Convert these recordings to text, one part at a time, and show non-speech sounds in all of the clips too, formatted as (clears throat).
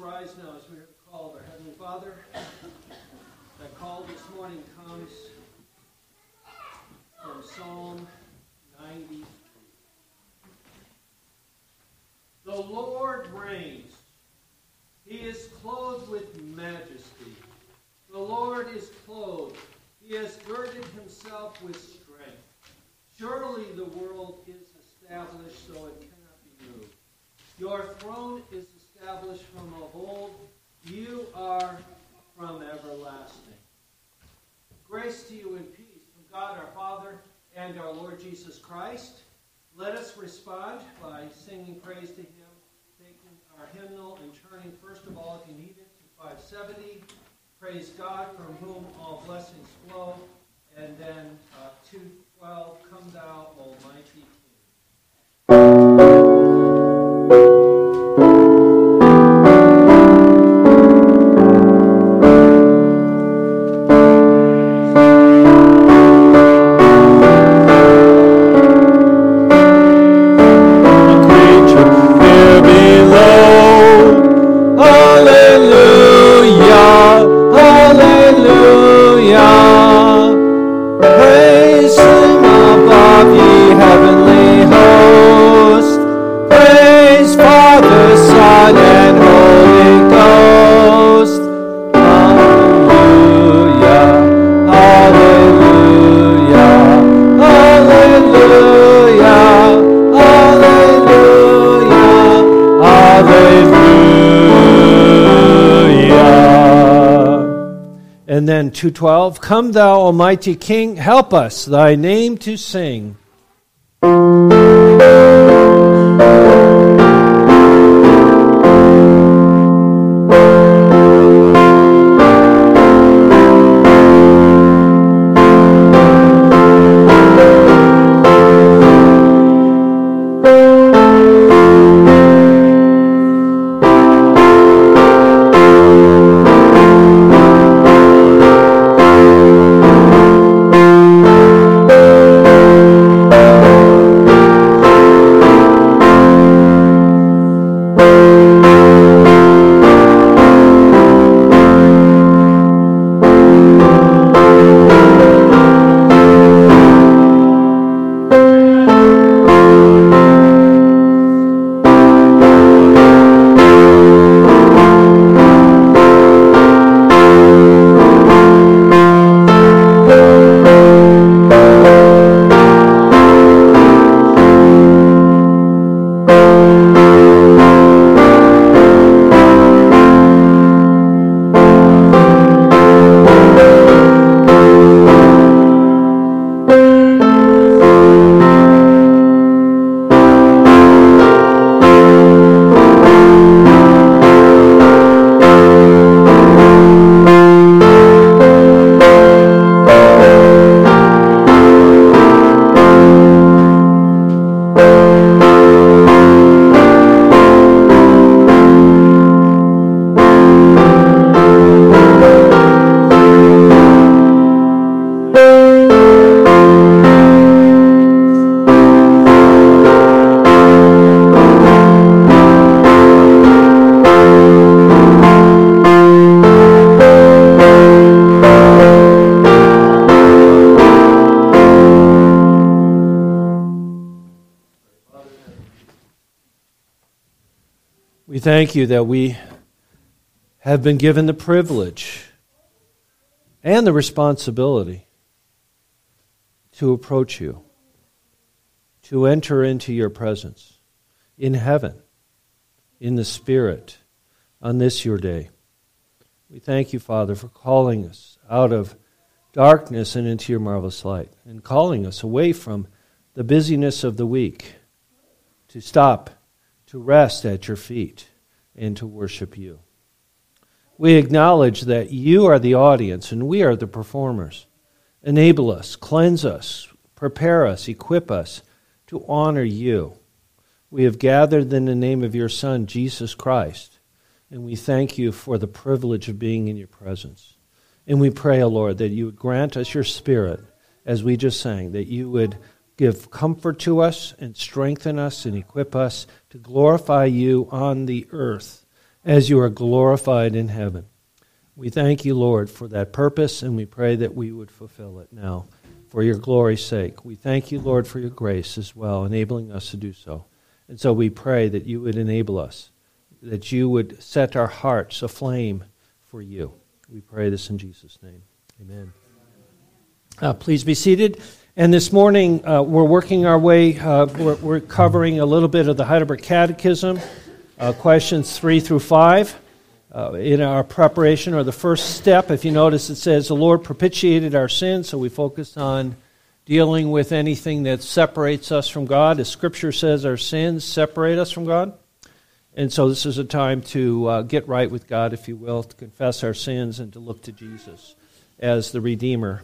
rise now as we hear the our Heavenly Father. That call this morning comes from Psalm 90. The Lord reigns. He is clothed with majesty. The Lord is clothed. He has girded himself with strength. Surely the world is established so it cannot be moved. Your throne is established from of old. You are from everlasting. Grace to you and peace from God our Father and our Lord Jesus Christ. Let us respond by singing praise to Him, taking our hymnal and turning, first of all, if you need it, to 570. Praise God from whom all blessings flow. And then uh, 212, Come Thou, Almighty And then 212, Come thou almighty king, help us thy name to sing. We thank you that we have been given the privilege and the responsibility to approach you, to enter into your presence in heaven, in the Spirit, on this your day. We thank you, Father, for calling us out of darkness and into your marvelous light, and calling us away from the busyness of the week to stop, to rest at your feet and to worship you. We acknowledge that you are the audience and we are the performers. Enable us, cleanse us, prepare us, equip us to honor you. We have gathered in the name of your Son, Jesus Christ, and we thank you for the privilege of being in your presence. And we pray, O Lord, that you would grant us your Spirit, as we just sang, that you would give comfort to us and strengthen us and equip us to glorify you on the earth as you are glorified in heaven. We thank you, Lord, for that purpose, and we pray that we would fulfill it now for your glory's sake. We thank you, Lord, for your grace as well, enabling us to do so. And so we pray that you would enable us, that you would set our hearts aflame for you. We pray this in Jesus' name. Amen. Uh, please be seated. And this morning, uh, we're working our way, uh, we're, we're, covering a little bit of the Heidelberg Catechism, uh, questions 3 through 5. Uh, in our preparation, or the first step, if you notice, it says the Lord propitiated our sins, so we focused on dealing with anything that separates us from God. As Scripture says, our sins separate us from God. And so this is a time to uh, get right with God, if you will, to confess our sins and to look to Jesus as the Redeemer.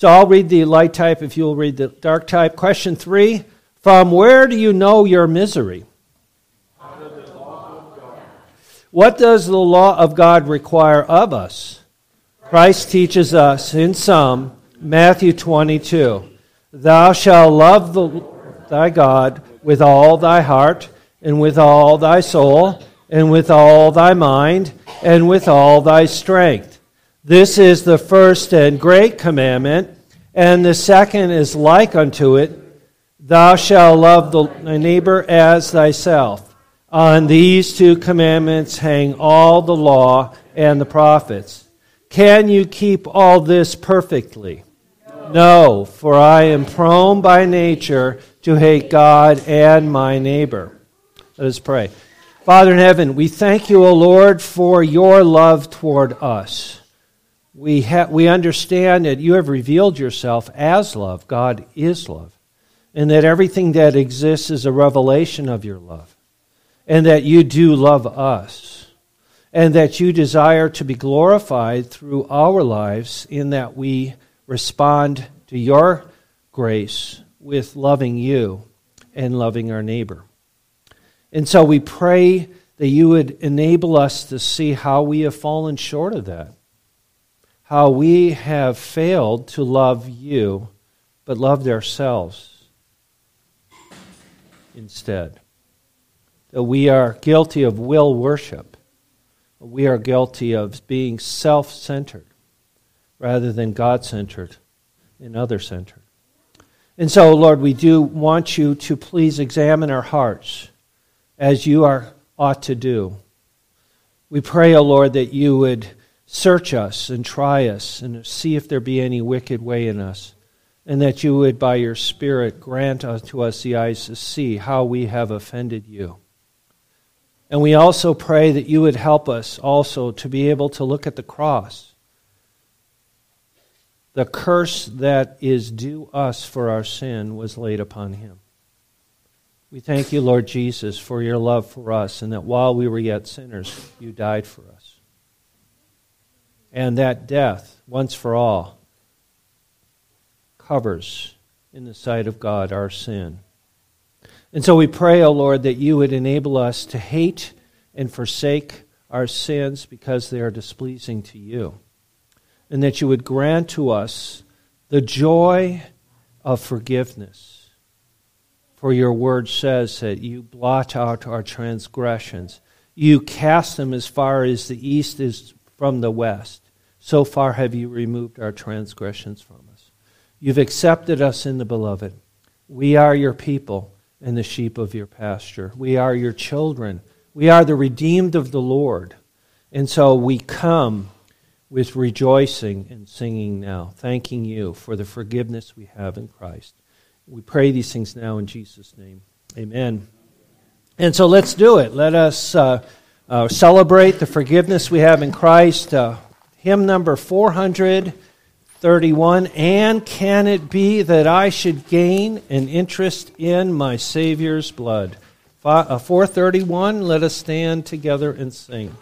So I'll read the light type if you'll read the dark type. Question three From where do you know your misery? What does the law of God require of us? Christ teaches us in some, Matthew 22, Thou shalt love the, thy God with all thy heart, and with all thy soul, and with all thy mind, and with all thy strength. This is the first and great commandment, and the second is like unto it Thou shalt love thy neighbor as thyself. On these two commandments hang all the law and the prophets. Can you keep all this perfectly? No, for I am prone by nature to hate God and my neighbor. Let us pray. Father in heaven, we thank you, O Lord, for your love toward us. We, ha- we understand that you have revealed yourself as love. God is love. And that everything that exists is a revelation of your love and that you do love us, and that you desire to be glorified through our lives in that we respond to your grace with loving you and loving our neighbor. And so we pray that you would enable us to see how we have fallen short of that, how we have failed to love you, but loved ourselves instead that we are guilty of will worship. We are guilty of being self centered rather than God centered and other centered. And so, Lord, we do want you to please examine our hearts as you are ought to do. We pray, O oh Lord, that you would search us and try us and see if there be any wicked way in us and that you would, by your Spirit, grant unto us the eyes to see how we have offended you. And we also pray that you would help us also to be able to look at the cross. The curse that is due us for our sin was laid upon him. We thank you, Lord Jesus, for your love for us, and that while we were yet sinners, you died for us. And that death, once for all, covers in the sight of God our sin. And so we pray, O oh Lord, that you would enable us to hate and forsake our sins because they are displeasing to you. And that you would grant to us the joy of forgiveness. For your word says that you blot out our transgressions. You cast them as far as the east is from the west. So far have you removed our transgressions from us. You've accepted us in the beloved. We are your people and the sheep of your pasture. We are your children. We are the redeemed of the Lord. And so we come with rejoicing and singing now, thanking you for the forgiveness we have in Christ. We pray these things now in Jesus' name. Amen. And so let's do it. Let us uh, uh, celebrate the forgiveness we have in Christ. Uh, hymn number 431 And can it be that I should gain an interest in my Savior's blood? 431, uh, let us stand together and sing.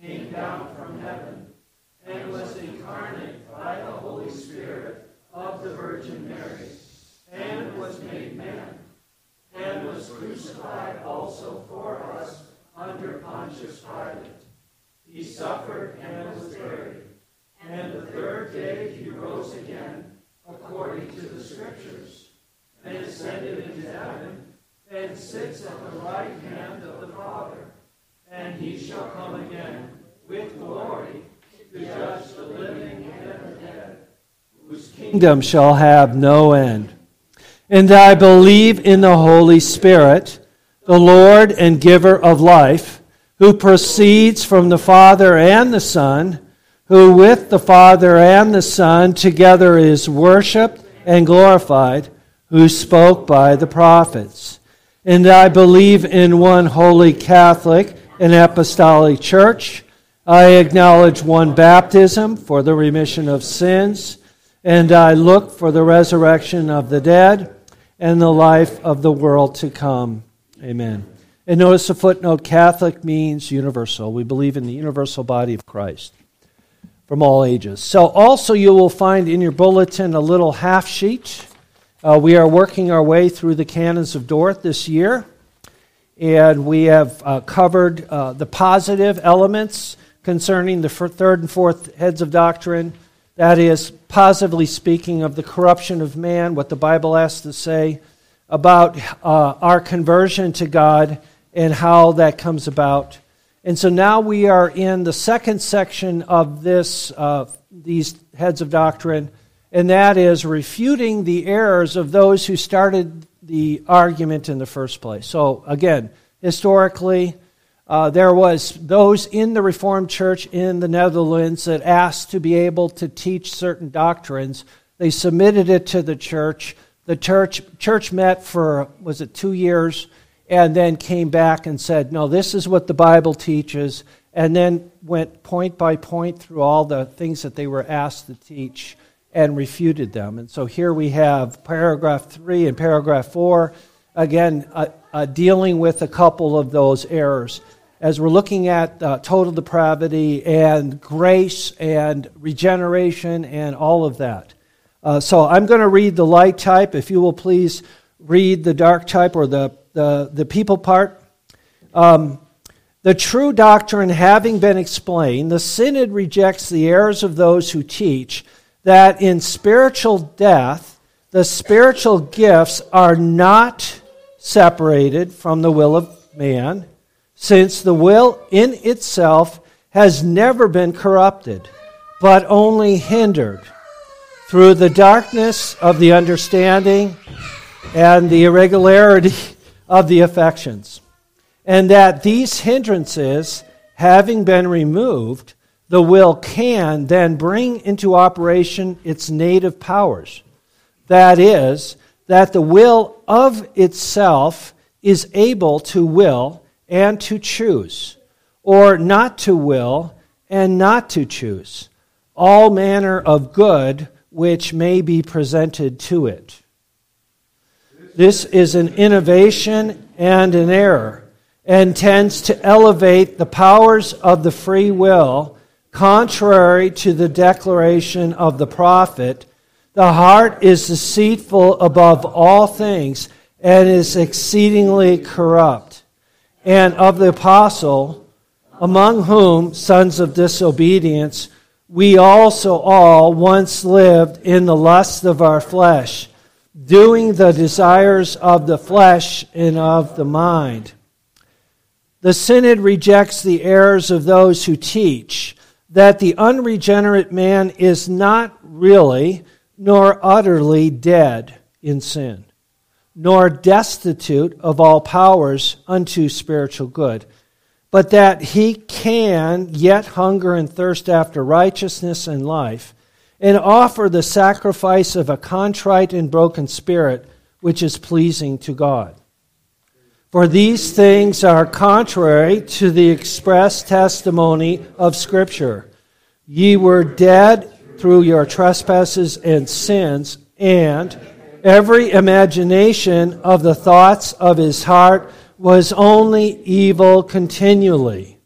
Came down from heaven, and was incarnate by the Holy Spirit of the Virgin Mary, and was made man, and was crucified also for us under Pontius Pilate. He suffered and was buried, and the third day he rose again, according to the Scriptures, and ascended into heaven, and sits at the right hand of the Father. And he shall come again with glory to judge the living and the dead, whose kingdom shall have no end. And I believe in the Holy Spirit, the Lord and giver of life, who proceeds from the Father and the Son, who with the Father and the Son together is worshiped and glorified, who spoke by the prophets. And I believe in one holy Catholic and apostolic church. I acknowledge one baptism for the remission of sins, and I look for the resurrection of the dead and the life of the world to come. Amen. And notice the footnote Catholic means universal. We believe in the universal body of Christ from all ages. So, also, you will find in your bulletin a little half sheet. Uh, we are working our way through the canons of Dort this year, and we have uh, covered uh, the positive elements concerning the third and fourth heads of doctrine. That is, positively speaking of the corruption of man, what the Bible has to say about uh, our conversion to God and how that comes about. And so now we are in the second section of this, uh, these heads of doctrine, and that is refuting the errors of those who started the argument in the first place. So again, historically, uh, there was those in the Reformed Church in the Netherlands that asked to be able to teach certain doctrines. They submitted it to the church. The church church met for was it two years, and then came back and said, "No, this is what the Bible teaches," and then went point by point through all the things that they were asked to teach and refuted them. And so here we have paragraph three and paragraph four, again uh, uh, dealing with a couple of those errors as we're looking at uh, total depravity and grace and regeneration and all of that. Uh, so I'm going to read the light type. If you will please read the dark type or the, the, the people part. Um, the true doctrine having been explained, the Synod rejects the errors of those who teach that in spiritual death, the spiritual gifts are not separated from the will of man since the will in itself has never been corrupted, but only hindered through the darkness of the understanding and the irregularity of the affections. And that these hindrances, having been removed, the will can then bring into operation its native powers. That is, that the will of itself is able to will and to choose, or not to will and not to choose, all manner of good which may be presented to it. This is an innovation and an error, and tends to elevate the powers of the free will, contrary to the declaration of the prophet. The heart is deceitful above all things and is exceedingly corrupt. And of the apostle, among whom sons of disobedience, we also all once lived in the lust of our flesh, doing the desires of the flesh and of the mind. The Synod rejects the errors of those who teach that the unregenerate man is not really nor utterly dead in sin, nor destitute of all powers unto spiritual good, but that he can yet hunger and thirst after righteousness and life, and offer the sacrifice of a contrite and broken spirit, which is pleasing to God. For these things are contrary to the express testimony of Scripture. Ye were dead through your trespasses and sins, and every imagination of the thoughts of his heart was only evil continually.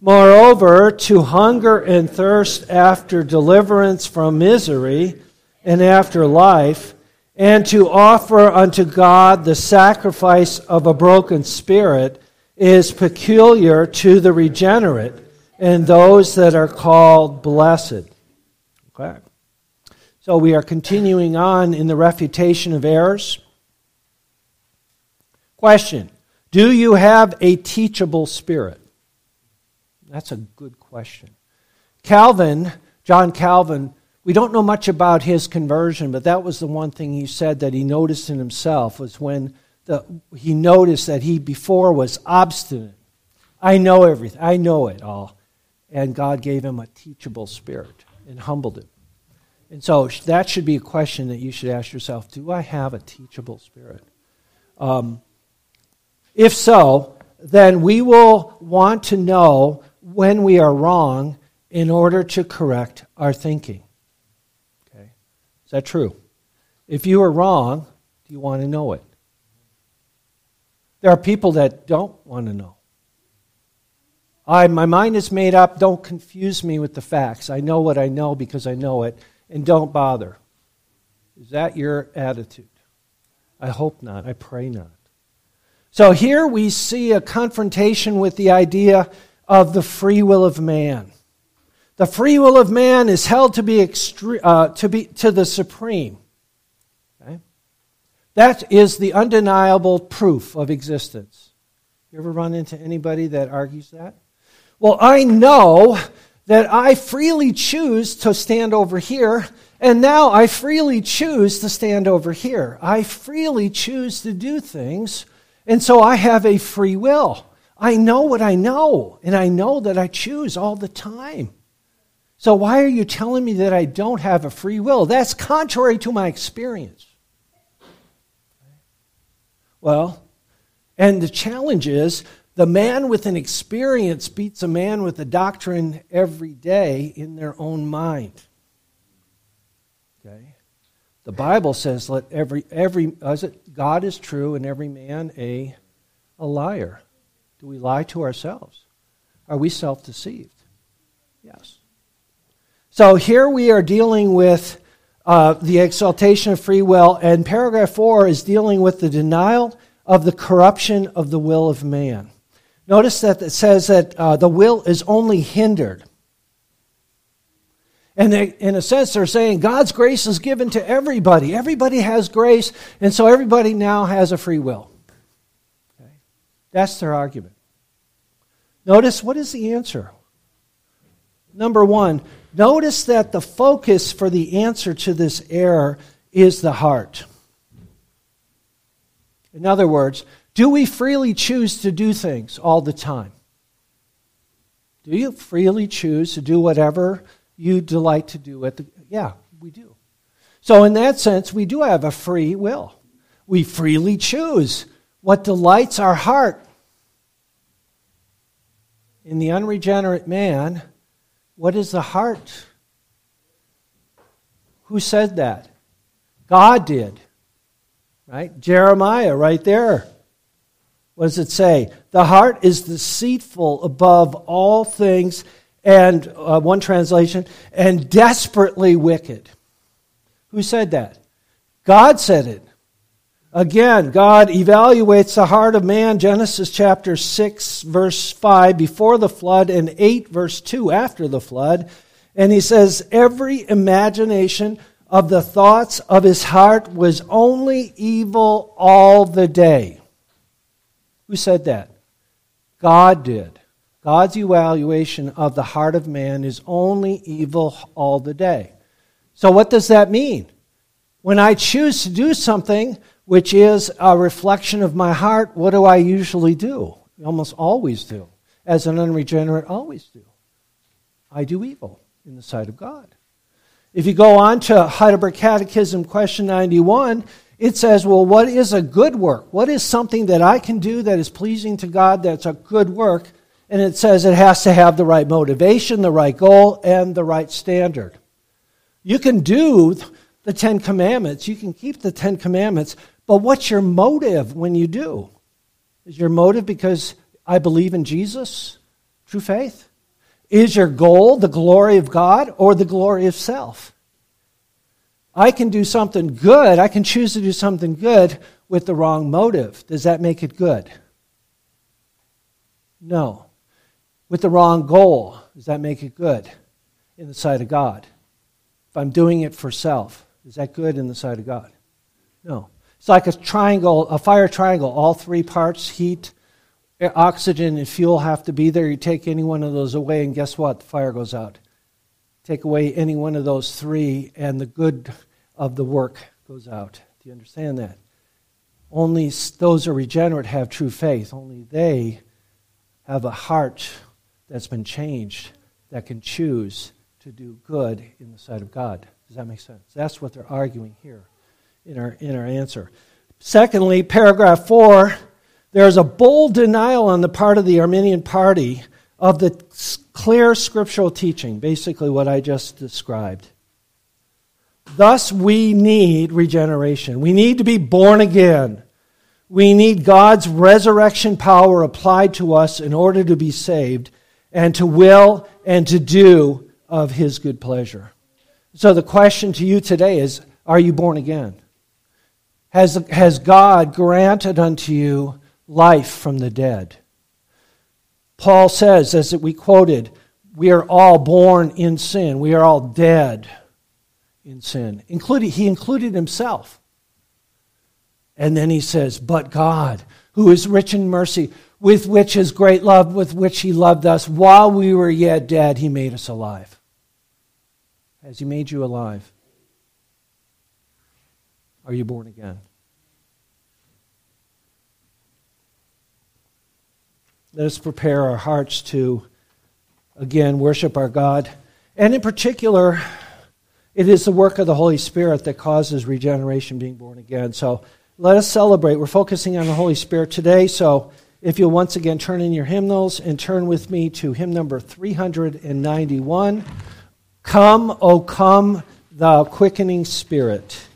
Moreover, to hunger and thirst after deliverance from misery and after life, and to offer unto God the sacrifice of a broken spirit is peculiar to the regenerate and those that are called blessed. Okay. So we are continuing on in the refutation of errors. Question Do you have a teachable spirit? That's a good question. Calvin, John Calvin, we don't know much about his conversion, but that was the one thing he said that he noticed in himself was when the, he noticed that he before was obstinate. I know everything. I know it all. And God gave him a teachable spirit and humbled him. And so that should be a question that you should ask yourself Do I have a teachable spirit? Um, if so, then we will want to know when we are wrong in order to correct our thinking Okay? Is that true? If you are wrong, do you want to know it? There are people that don't want to know. I, my mind is made up. Don't confuse me with the facts. I know what I know because I know it, and don't bother. Is that your attitude? I hope not. I pray not. So here we see a confrontation with the idea of the free will of man. The free will of man is held to be, extre- uh, to, be to the supreme. Okay? That is the undeniable proof of existence. You ever run into anybody that argues that? Well, I know that I freely choose to stand over here, and now I freely choose to stand over here. I freely choose to do things, and so I have a free will. I know what I know, and I know that I choose all the time. So why are you telling me that I don't have a free will? That's contrary to my experience. Well, and the challenge is the man with an experience beats a man with a doctrine every day in their own mind. Okay? The Bible says let every every is it God is true and every man a a liar. Do we lie to ourselves? Are we self-deceived? Yes. So here we are dealing with uh, the exaltation of free will, and paragraph four is dealing with the denial of the corruption of the will of man. Notice that it says that uh, the will is only hindered. And they, in a sense, they're saying God's grace is given to everybody. Everybody has grace, and so everybody now has a free will. Okay? That's their argument. Notice what is the answer? Number one, Notice that the focus for the answer to this error is the heart. In other words, do we freely choose to do things all the time? Do you freely choose to do whatever you delight to do at the Yeah, we do. So in that sense, we do have a free will. We freely choose what delights our heart. In the unregenerate man, what is the heart? Who said that? God did. Right? Jeremiah, right there. What does it say? The heart is deceitful above all things, and uh, one translation, and desperately wicked. Who said that? God said it. Again, God evaluates the heart of man, Genesis chapter 6, verse 5, before the flood, and 8, verse 2, after the flood. And he says, Every imagination of the thoughts of his heart was only evil all the day. Who said that? God did. God's evaluation of the heart of man is only evil all the day. So, what does that mean? When I choose to do something which is a reflection of my heart, what do I usually do? Almost always do. As an unregenerate, always do. I do evil in the sight of God. If you go on to Heidelberg Catechism, question 91, it says, well, what is a good work? What is something that I can do that is pleasing to God that's a good work? And it says it has to have the right motivation, the right goal, and the right standard. You can do the Ten Commandments, you can keep the Ten Commandments, but what's your motive when you do? Is your motive because I believe in Jesus? True faith? Is your goal the glory of God or the glory of self? I can do something good, I can choose to do something good with the wrong motive. Does that make it good? No. With the wrong goal, does that make it good in the sight of God? If I'm doing it for self, is that good in the sight of God? No. It's like a triangle, a fire triangle, all three parts heat, oxygen and fuel have to be there. You take any one of those away, and guess what? The fire goes out. Take away any one of those three, and the good of the work goes out. Do you understand that? Only those who are regenerate have true faith. Only they have a heart that's been changed that can choose to do good in the sight of God. Does that make sense? That's what they're arguing here in our, in our answer. Secondly, paragraph four there is a bold denial on the part of the Arminian party of the clear scriptural teaching, basically what I just described. Thus, we need regeneration. We need to be born again. We need God's resurrection power applied to us in order to be saved and to will and to do of His good pleasure. So, the question to you today is Are you born again? Has, has God granted unto you life from the dead. Paul says, as we quoted, we are all born in sin. We are all dead in sin. Including, he included himself. And then he says, But God, who is rich in mercy, with which his great love, with which he loved us, while we were yet dead, he made us alive. Has he made you alive? Are you born again? Let us prepare our hearts to, again, worship our God. And in particular, it is the work of the Holy Spirit that causes regeneration, being born again. So let us celebrate. We're focusing on the Holy Spirit today. So if you'll once again turn in your hymnals and turn with me to hymn number 391 Come, O come, thou quickening Spirit.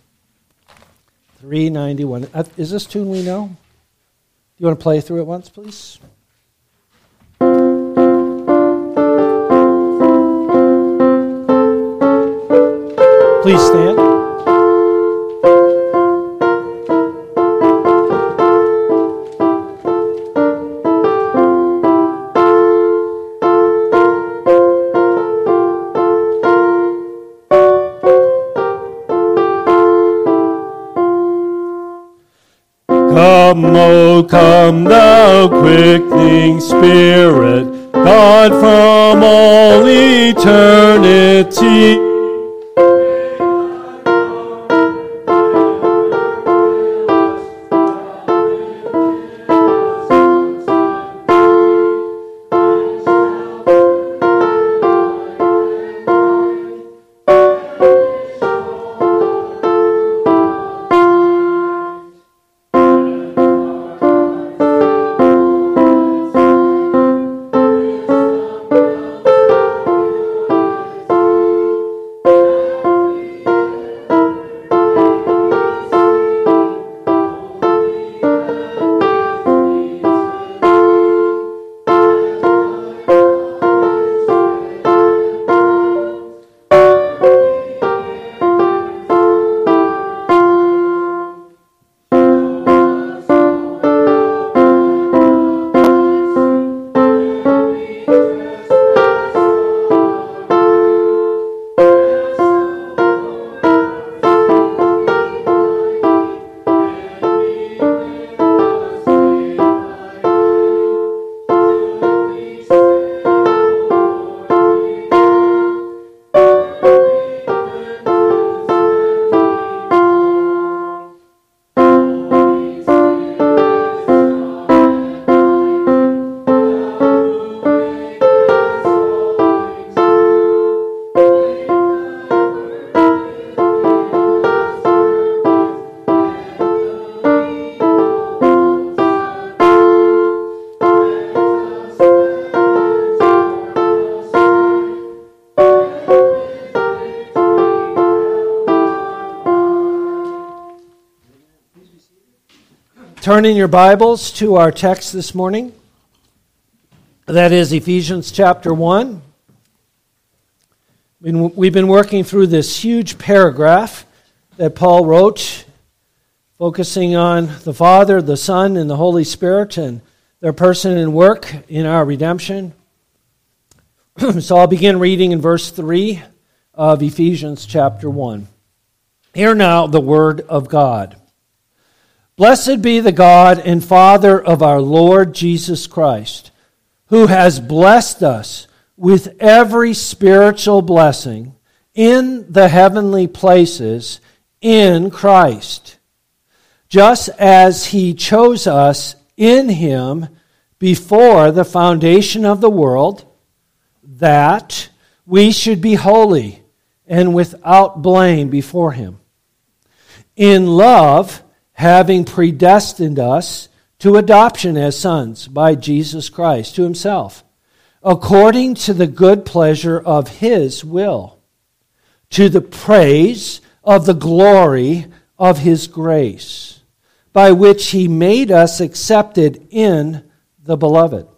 391. Uh, is this tune we know? Do you want to play through it once, please? Please stand. Come, O come, thou quickening Spirit, God from all eternity. Turn in your Bibles to our text this morning. That is Ephesians chapter 1. We've been working through this huge paragraph that Paul wrote, focusing on the Father, the Son, and the Holy Spirit and their person and work in our redemption. (clears throat) so I'll begin reading in verse 3 of Ephesians chapter 1. Hear now the word of God. Blessed be the God and Father of our Lord Jesus Christ, who has blessed us with every spiritual blessing in the heavenly places in Christ, just as he chose us in him before the foundation of the world, that we should be holy and without blame before him. In love, having predestined us to adoption as sons by Jesus Christ to himself, according to the good pleasure of his will, to the praise of the glory of his grace, by which he made us accepted in the beloved.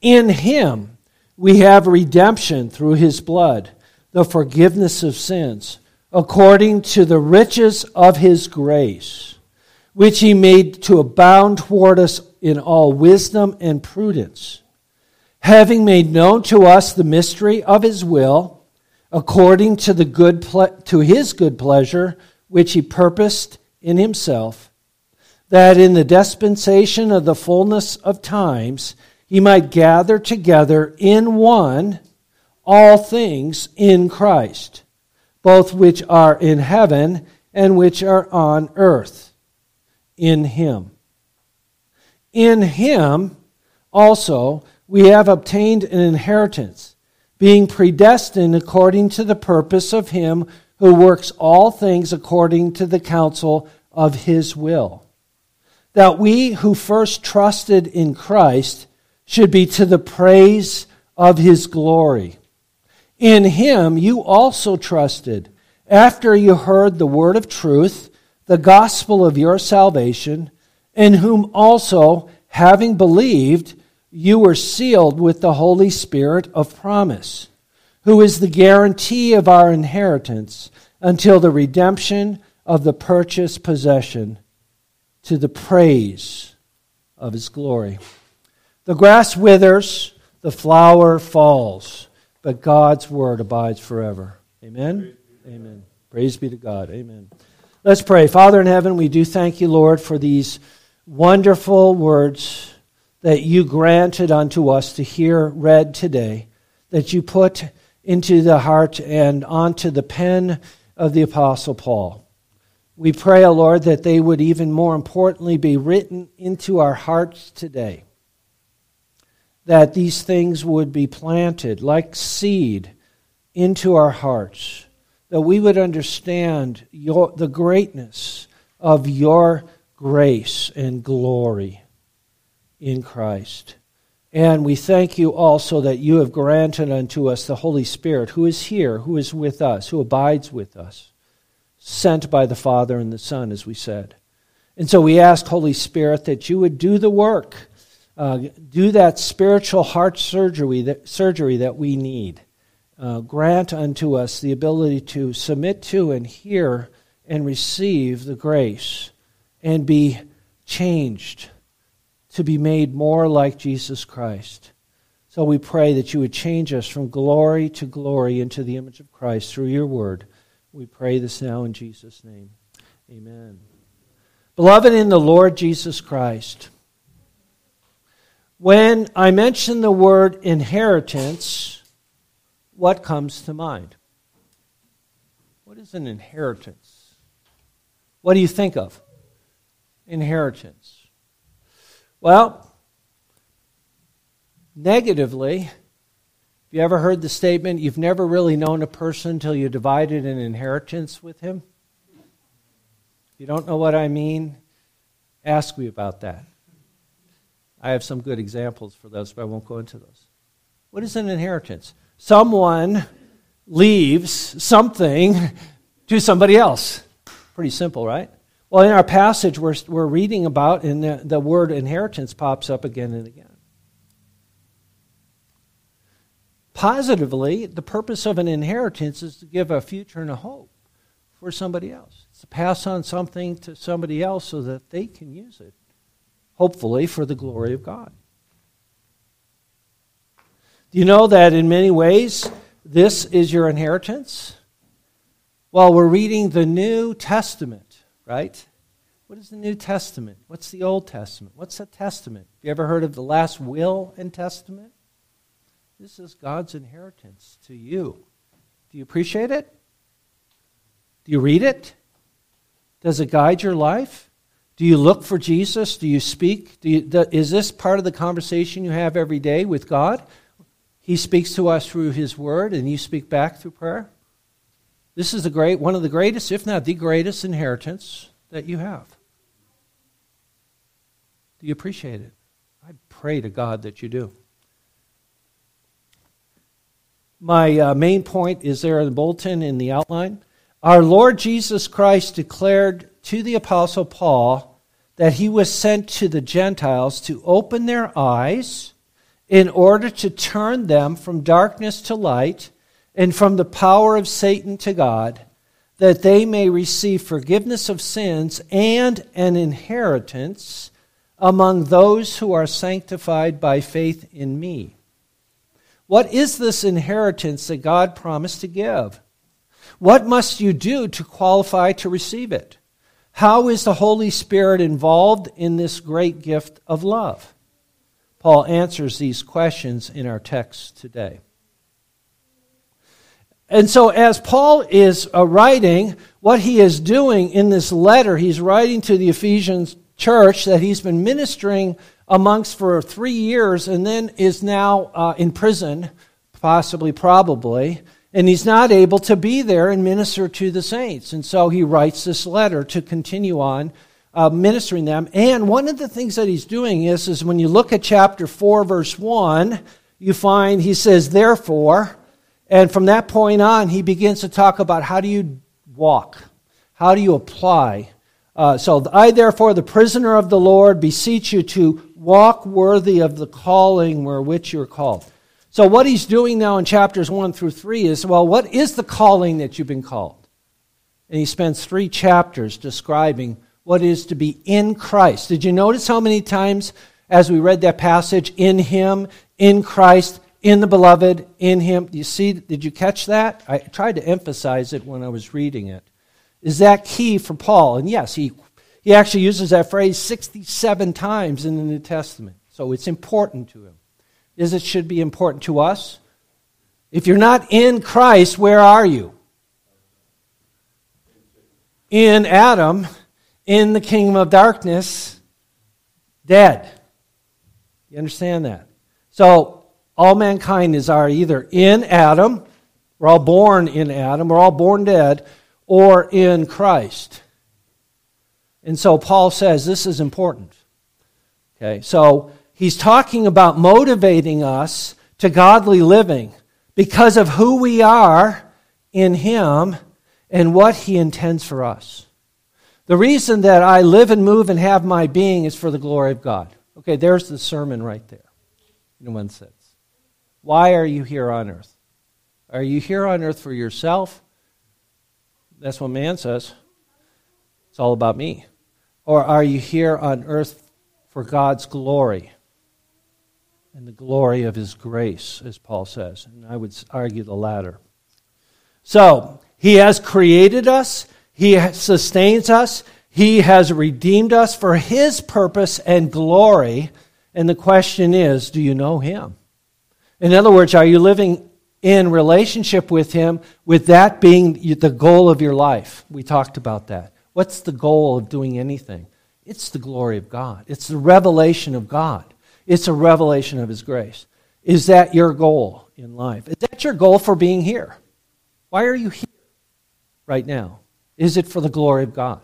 In him we have redemption through his blood, the forgiveness of sins according to the riches of his grace, which he made to abound toward us in all wisdom and prudence, having made known to us the mystery of his will, according to the good ple- to his good pleasure, which he purposed in himself, that in the dispensation of the fullness of times he might gather together in one all things in Christ both which are in heaven and which are on earth, in him. In him also we have obtained an inheritance, being predestined according to the purpose of him who works all things according to the counsel of his will. That we who first trusted in Christ should be to the praise of his glory. In him you also trusted, after you heard the word of truth, the gospel of your salvation, in whom also, having believed, you were sealed with the Holy Spirit of promise, who is the guarantee of our inheritance until the redemption of the purchased possession to the praise of his glory. The grass withers, the flower falls but God's word abides forever. Amen? Amen. Praise be to God. Amen. Let's pray. Father in heaven, we do thank you, Lord, for these wonderful words that you granted unto us to hear read today, that you put into the heart and onto the pen of the Apostle Paul. We pray, O Lord, that they would even more importantly be written into our hearts today that these things would be planted like seed into our hearts, that we would understand your, the greatness of your grace and glory in Christ. And we thank you also that you have granted unto us the Holy Spirit, who is here, who is with us, who abides with us, sent by the Father and the Son, as we said. And so we ask, Holy Spirit, that you would do the work uh, do that spiritual heart surgery that, surgery that we need. Uh, grant unto us the ability to submit to and hear and receive the grace and be changed to be made more like Jesus Christ. So we pray that you would change us from glory to glory into the image of Christ through your word. We pray this now in Jesus' name. Amen. Beloved in the Lord Jesus Christ, when I mention the word inheritance, what comes to mind? What is an inheritance? What do you think of? Inheritance. Well, negatively, have you ever heard the statement, you've never really known a person until you divided an inheritance with him? If you don't know what I mean, ask me about that. I have some good examples for those, but I won't go into those. What is an inheritance? Someone leaves something to somebody else. Pretty simple, right? Well, in our passage, we're, we're reading about, and the, the word inheritance pops up again and again. Positively, the purpose of an inheritance is to give a future and a hope for somebody else. It's to pass on something to somebody else so that they can use it, hopefully, for the glory of God. Do you know that in many ways this is your inheritance? Well, we're reading the New Testament, right? What is the New Testament? What's the Old Testament? What's the Testament? Have you ever heard of the last will and testament? This is God's inheritance to you. Do you appreciate it? Do you read it? Does it guide your life? Do you look for Jesus? Do you speak? Do you, is this part of the conversation you have every day with God? He speaks to us through His Word, and you speak back through prayer. This is the great, one of the greatest, if not the greatest, inheritance that you have. Do you appreciate it? I pray to God that you do. My uh, main point is there in the bulletin in the outline. Our Lord Jesus Christ declared to the Apostle Paul that he was sent to the Gentiles to open their eyes in order to turn them from darkness to light and from the power of Satan to God, that they may receive forgiveness of sins and an inheritance among those who are sanctified by faith in me. What is this inheritance that God promised to give? What must you do to qualify to receive it? How is the Holy Spirit involved in this great gift of love? Paul answers these questions in our text today. And so, as Paul is uh, writing, what he is doing in this letter, he's writing to the Ephesians church that he's been ministering amongst for three years and then is now uh, in prison, possibly, probably, and he's not able to be there and minister to the saints. And so he writes this letter to continue on uh, ministering them. And one of the things that he's doing is, is when you look at chapter 4, verse 1, you find he says, therefore, and from that point on, he begins to talk about how do you walk? How do you apply? Uh, so, I, therefore, the prisoner of the Lord, beseech you to walk worthy of the calling wherewith you're called. So, what he's doing now in chapters 1 through 3 is well, what is the calling that you've been called? And he spends three chapters describing what is to be in Christ. Did you notice how many times, as we read that passage, in Him, in Christ, in the beloved, in Him? You see, did you catch that? I tried to emphasize it when I was reading it. Is that key for Paul? And yes, he, he actually uses that phrase 67 times in the New Testament. So it's important to him. Is it should be important to us? If you're not in Christ, where are you? In Adam in the kingdom of darkness dead. You understand that? So, all mankind is are either in Adam, we're all born in Adam, we're all born dead, or in Christ. And so Paul says this is important. Okay, so he's talking about motivating us to godly living because of who we are in him and what he intends for us. The reason that I live and move and have my being is for the glory of God. Okay, there's the sermon right there, in one sense. Why are you here on earth? Are you here on earth for yourself? That's what man says. It's all about me. Or are you here on earth for God's glory and the glory of his grace, as Paul says? And I would argue the latter. So, he has created us. He sustains us. He has redeemed us for His purpose and glory. And the question is do you know Him? In other words, are you living in relationship with Him, with that being the goal of your life? We talked about that. What's the goal of doing anything? It's the glory of God, it's the revelation of God, it's a revelation of His grace. Is that your goal in life? Is that your goal for being here? Why are you here right now? Is it for the glory of God?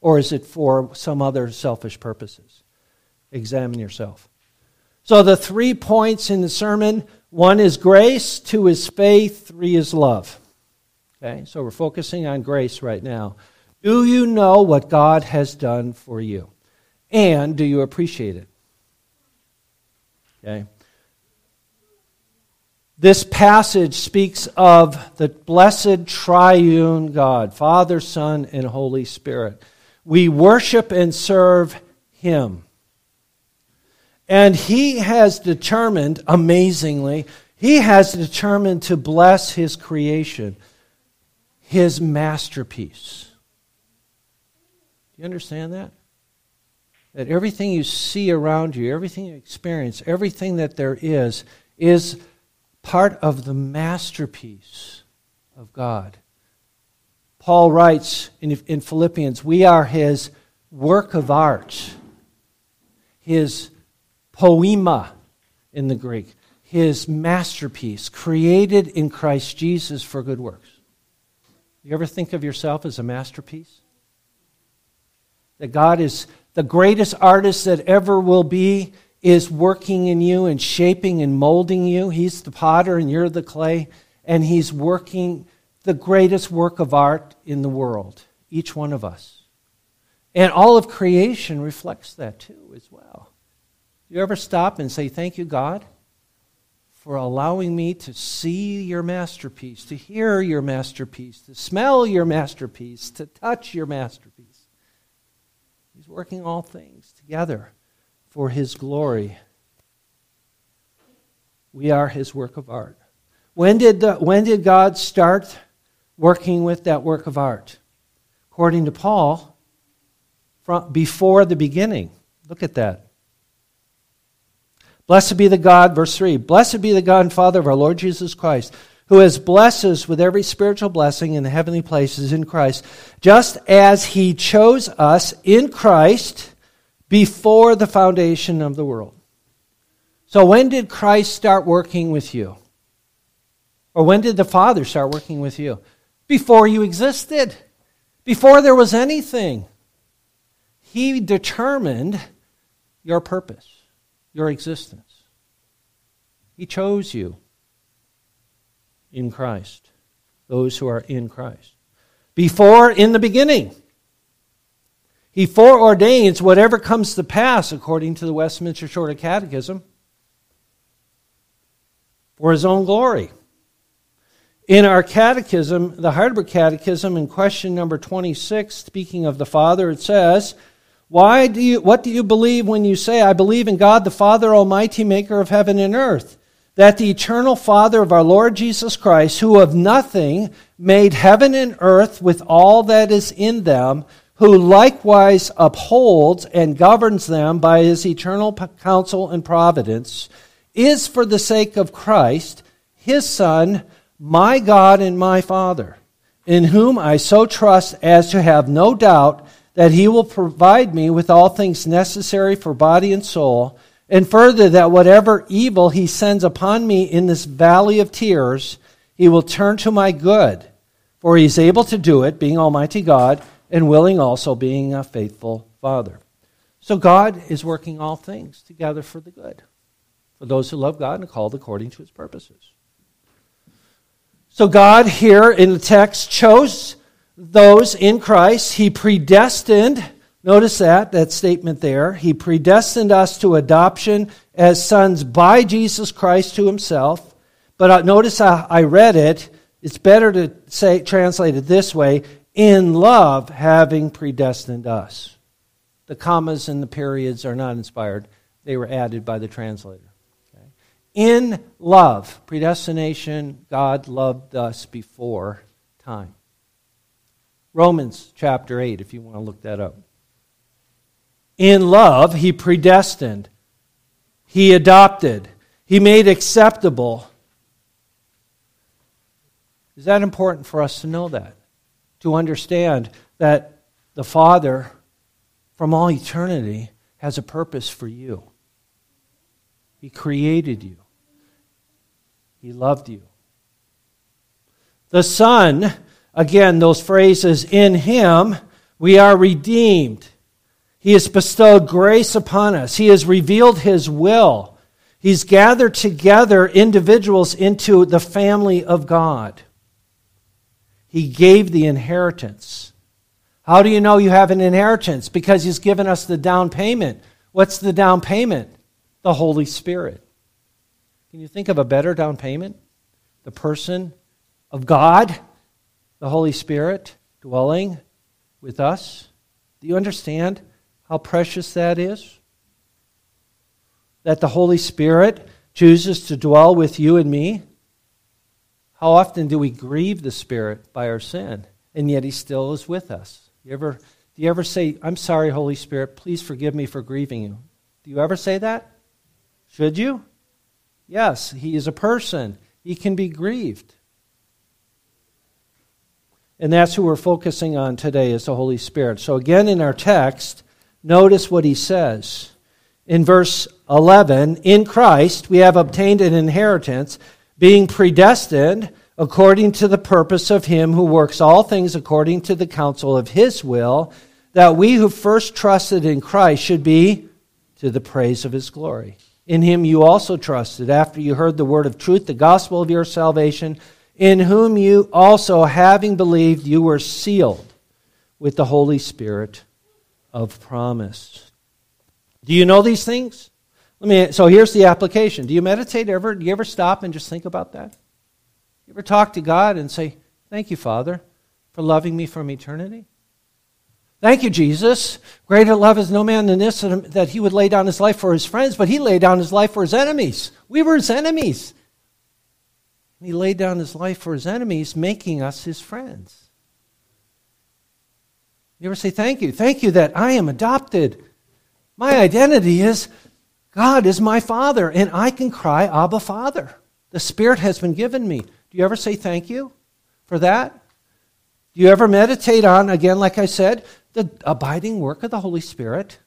Or is it for some other selfish purposes? Examine yourself. So, the three points in the sermon one is grace, two is faith, three is love. Okay, so we're focusing on grace right now. Do you know what God has done for you? And do you appreciate it? Okay. This passage speaks of the blessed triune God, Father, Son, and Holy Spirit. We worship and serve Him. And He has determined, amazingly, He has determined to bless His creation, His masterpiece. Do you understand that? That everything you see around you, everything you experience, everything that there is, is part of the masterpiece of God. Paul writes in, in Philippians, we are his work of art, his poema in the Greek, his masterpiece, created in Christ Jesus for good works. You ever think of yourself as a masterpiece? That God is the greatest artist that ever will be, is working in you and shaping and molding you. He's the potter and you're the clay, and He's working the greatest work of art in the world, each one of us. And all of creation reflects that too, as well. Do you ever stop and say, Thank you, God, for allowing me to see your masterpiece, to hear your masterpiece, to smell your masterpiece, to touch your masterpiece? He's working all things together for his glory. We are his work of art. When did, the, when did God start working with that work of art? According to Paul, from before the beginning. Look at that. Blessed be the God, verse 3 Blessed be the God and Father of our Lord Jesus Christ, who has blessed us with every spiritual blessing in the heavenly places in Christ, just as he chose us in Christ before the foundation of the world. So, when did Christ start working with you? Or when did the Father start working with you? Before you existed, before there was anything. He determined your purpose, your existence. He chose you in Christ, those who are in Christ. Before, in the beginning. He foreordains whatever comes to pass according to the Westminster Shorter Catechism for his own glory. In our catechism, the Heidelberg Catechism, in question number 26, speaking of the Father, it says, Why do you, What do you believe when you say, I believe in God the Father Almighty, maker of heaven and earth? That the eternal Father of our Lord Jesus Christ, who of nothing made heaven and earth with all that is in them, who likewise upholds and governs them by his eternal counsel and providence, is for the sake of Christ, his Son, my God and my Father, in whom I so trust as to have no doubt that he will provide me with all things necessary for body and soul, and further, that whatever evil he sends upon me in this valley of tears, he will turn to my good. For he is able to do it, being Almighty God and willing also, being a faithful Father. So God is working all things together for the good, for those who love God and are called according to his purposes. So God here in the text chose those in Christ. He predestined, notice that, that statement there. He predestined us to adoption as sons by Jesus Christ to himself. But uh, notice I read it. It's better to say translate it this way in love having predestined us. The commas and the periods are not inspired, they were added by the translator. Okay? In love, predestination, God loved us before time. Romans chapter 8, if you want to look that up. In love, he predestined, he adopted, he made acceptable. Is that important for us to know that? to understand that the Father, from all eternity, has a purpose for you. He created you, He loved you. The Son, again, those phrases, in Him we are redeemed. He has bestowed grace upon us. He has revealed His will. He's gathered together individuals into the family of God. He gave the inheritance. How do you know you have an inheritance? Because He's given us the down payment. What's the down payment? The Holy Spirit. Can you think of a better down payment? The person of God, the Holy Spirit, dwelling with us. Do you understand how precious that is? That the Holy Spirit chooses to dwell with you and me? How often do we grieve the Spirit by our sin, and yet He still is with us? You ever, do you ever say, I'm sorry, Holy Spirit, please forgive me for grieving you? Do you ever say that? Should you? Yes, He is a person. He can be grieved. And that's who we're focusing on today is the Holy Spirit. So again in our text, notice what he says. In verse 11, in Christ we have obtained an inheritance, being predestined according to the purpose of him who works all things according to the counsel of his will, that we who first trusted in Christ should be to the praise of his glory. In him you also trusted after you heard the word of truth, the gospel of your salvation in whom you also, having believed, you were sealed with the Holy Spirit of promise. Do you know these things? Let me, so here's the application. Do you meditate ever? Do you ever stop and just think about that? You ever talk to God and say, Thank you, Father, for loving me from eternity? Thank you, Jesus. Greater love is no man than this, that he would lay down his life for his friends, but he laid down his life for his enemies. We were his enemies. And He laid down his life for his enemies, making us his friends. You ever say, Thank you? Thank you that I am adopted. My identity is God is my Father, and I can cry, Abba, Father. The Spirit has been given me. Do you ever say thank you for that? Do you ever meditate on, again, like I said, the abiding work of the Holy Spirit?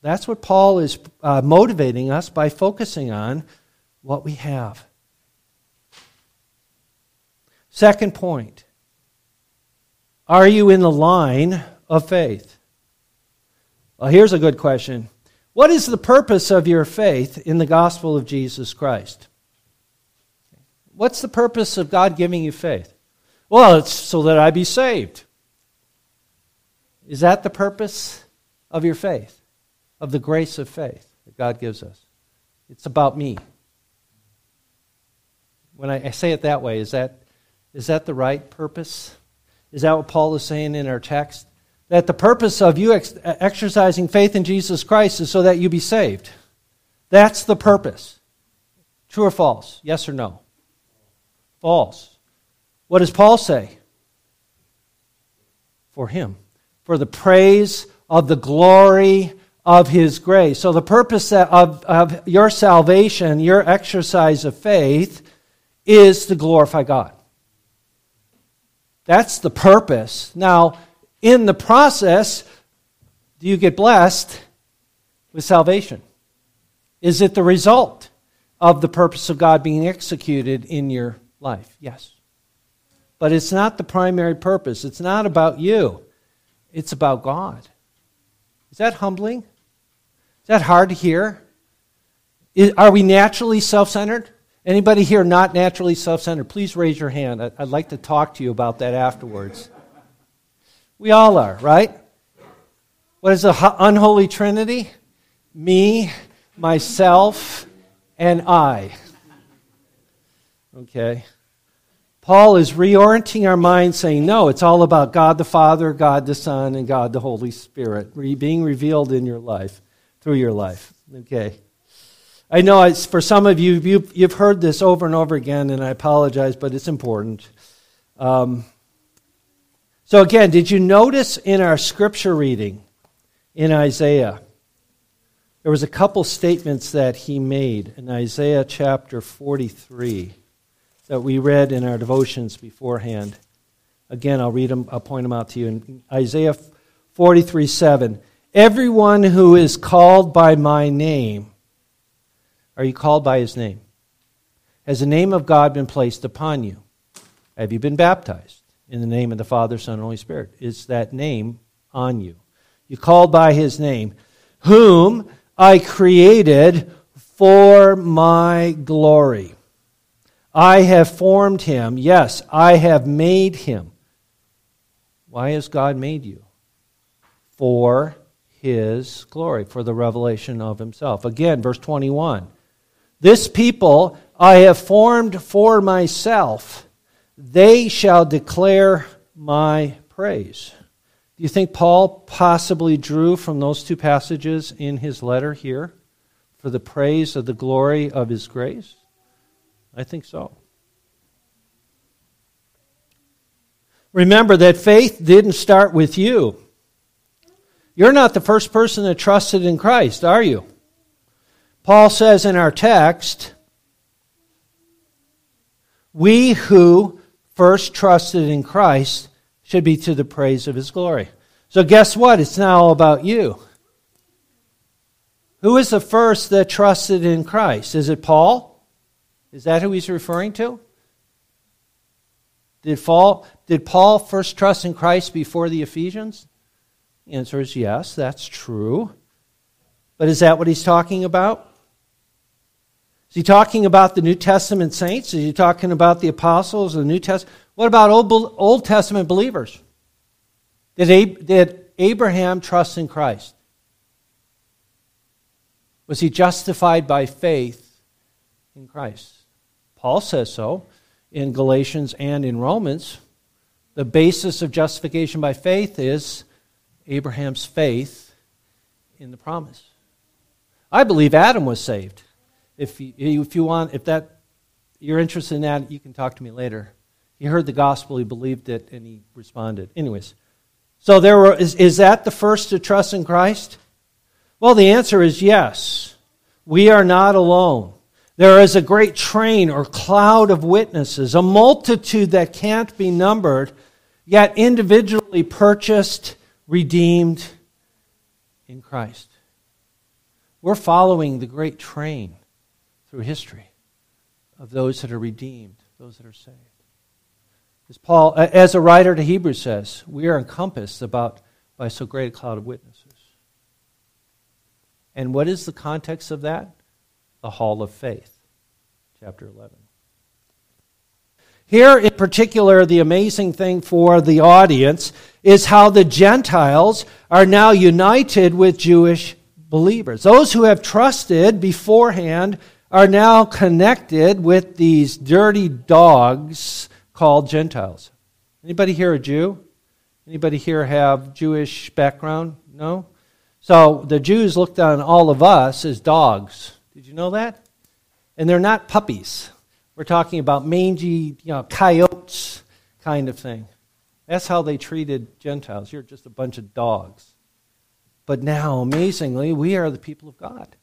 That's what Paul is uh, motivating us by focusing on what we have. Second point Are you in the line of faith? Well, here's a good question. What is the purpose of your faith in the gospel of Jesus Christ? What's the purpose of God giving you faith? Well, it's so that I be saved. Is that the purpose of your faith, of the grace of faith that God gives us? It's about me. When I say it that way, is that, is that the right purpose? Is that what Paul is saying in our text? That the purpose of you ex- uh, exercising faith in Jesus Christ is so that you be saved. That's the purpose. True or false? Yes or no? False. What does Paul say? For him. For the praise of the glory of his grace. So the purpose of, of your salvation, your exercise of faith, is to glorify God. That's the purpose. Now, in the process, do you get blessed with salvation? Is it the result of the purpose of God being executed in your life? Yes. But it's not the primary purpose. It's not about you, it's about God. Is that humbling? Is that hard to hear? Is, are we naturally self centered? Anybody here not naturally self centered? Please raise your hand. I'd like to talk to you about that afterwards. We all are, right? What is the unholy trinity? Me, myself, and I. Okay. Paul is reorienting our mind, saying, no, it's all about God the Father, God the Son, and God the Holy Spirit being revealed in your life, through your life. Okay. I know it's, for some of you, you've, you've, heard this over and over again, and I apologize, but it's important. Um, so, again, did you notice in our scripture reading in Isaiah, there was a couple statements that he made in Isaiah chapter 43 that we read in our devotions beforehand. Again, I'll read them, I'll point them out to you. In Isaiah 43 7, everyone who is called by my name, are you called by his name? Has the name of God been placed upon you? Have you been baptized in the name of the Father, Son, and Holy Spirit? Is that name on you? You called by his name, whom I created for my glory. I have formed him. Yes, I have made him. Why has God made you? For his glory, for the revelation of himself. Again, verse 21. This people I have formed for myself, they shall declare my praise. Do you think Paul possibly drew from those two passages in his letter here for the praise of the glory of his grace? I think so. Remember that faith didn't start with you. You're not the first person that trusted in Christ, are you? Paul says in our text, we who first trusted in Christ should be to the praise of his glory. So, guess what? It's now all about you. Who is the first that trusted in Christ? Is it Paul? Is that who he's referring to? Did Paul, did Paul first trust in Christ before the Ephesians? The answer is yes, that's true. But is that what he's talking about? Is he talking about the New Testament saints? Is he talking about the apostles of the New Testament? What about Old, Old Testament believers? Did, did Abraham trust in Christ? Was he justified by faith in Christ? Paul says so in Galatians and in Romans. The basis of justification by faith is Abraham's faith in the promise. I believe Adam was saved. If you, if you want, if that you're interested in that, you can talk to me later. He heard the gospel, he believed it, and he responded. Anyways, so there were, is, is that the first to trust in Christ? Well, the answer is yes. We are not alone. There is a great train or cloud of witnesses, a multitude that can't be numbered, yet individually purchased, redeemed in Christ. We're following the great train through history of those that are redeemed, those that are saved. As Paul, as a writer to Hebrews says, we are encompassed about by so great a cloud of witnesses. And what is the context of that? The hall of faith, chapter 11. Here, in particular, the amazing thing for the audience is how the Gentiles are now united with Jewish believers. Those who have trusted beforehand are now connected with these dirty dogs called Gentiles. Anybody here a Jew? Anybody here have Jewish background? No? So the Jews looked on all of us as dogs. Did you know that? And they're not puppies. We're talking about mangy, you know, coyotes kind of thing. That's how they treated Gentiles. You're just a bunch of dogs. But now, amazingly, we are the people of God.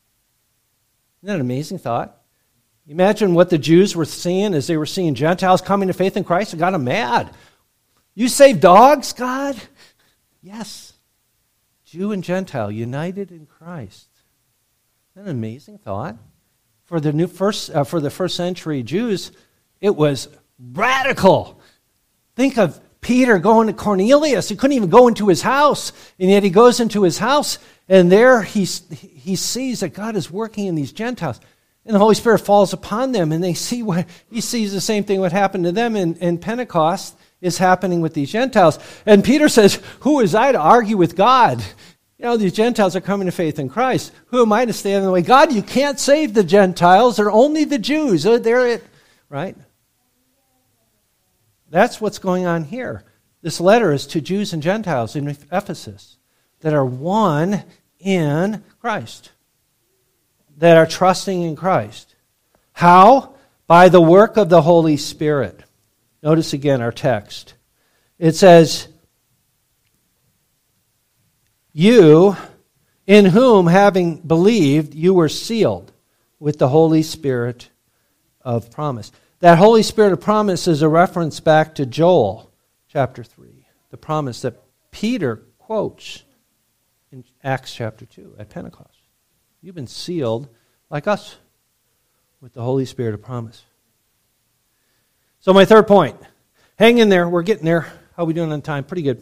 Isn't that an amazing thought? Imagine what the Jews were seeing as they were seeing Gentiles coming to faith in Christ and got them mad. You save dogs, God? Yes. Jew and Gentile united in Christ. Isn't that an amazing thought? For the new first uh, for the first century Jews, it was radical. Think of Peter going to Cornelius. He couldn't even go into his house, and yet he goes into his house, and there he, he sees that God is working in these Gentiles. And the Holy Spirit falls upon them, and they (laughs) see what he sees the same thing what happened to them in, in Pentecost is happening with these Gentiles. And Peter says, Who is I to argue with God? You know, these Gentiles are coming to faith in Christ. Who am I to stand in the way? God, you can't save the Gentiles. They're only the Jews. They're it, right? That's what's going on here. This letter is to Jews and Gentiles in Ephesus that are one in Christ that are trusting in Christ. How? By the work of the Holy Spirit. Notice again our text. It says, You, in whom, having believed, you were sealed with the Holy Spirit of promise. That Holy Spirit of promise is a reference back to Joel chapter 3, the promise that Peter quotes in Acts chapter 2 at Pentecost. You've been sealed like us with the Holy Spirit of promise. So, my third point hang in there. We're getting there. How are we doing on time? Pretty good.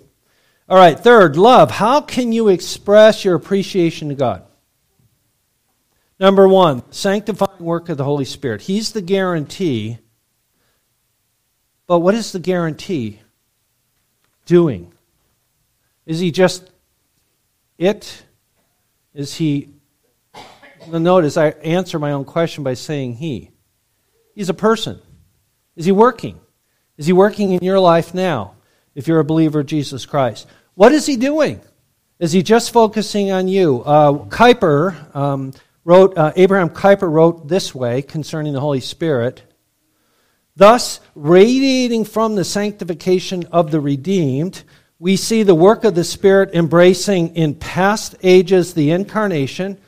All right, third, love. How can you express your appreciation to God? Number one, sanctifying work of the Holy Spirit. He's the guarantee. But what is the guarantee? Doing. Is he just it? Is he. Notice I answer my own question by saying he. He's a person. Is he working? Is he working in your life now if you're a believer of Jesus Christ? What is he doing? Is he just focusing on you? Uh, Kuyper um, wrote, uh, Abraham Kuyper wrote this way concerning the Holy Spirit. Thus, radiating from the sanctification of the redeemed, we see the work of the Spirit embracing in past ages the incarnation,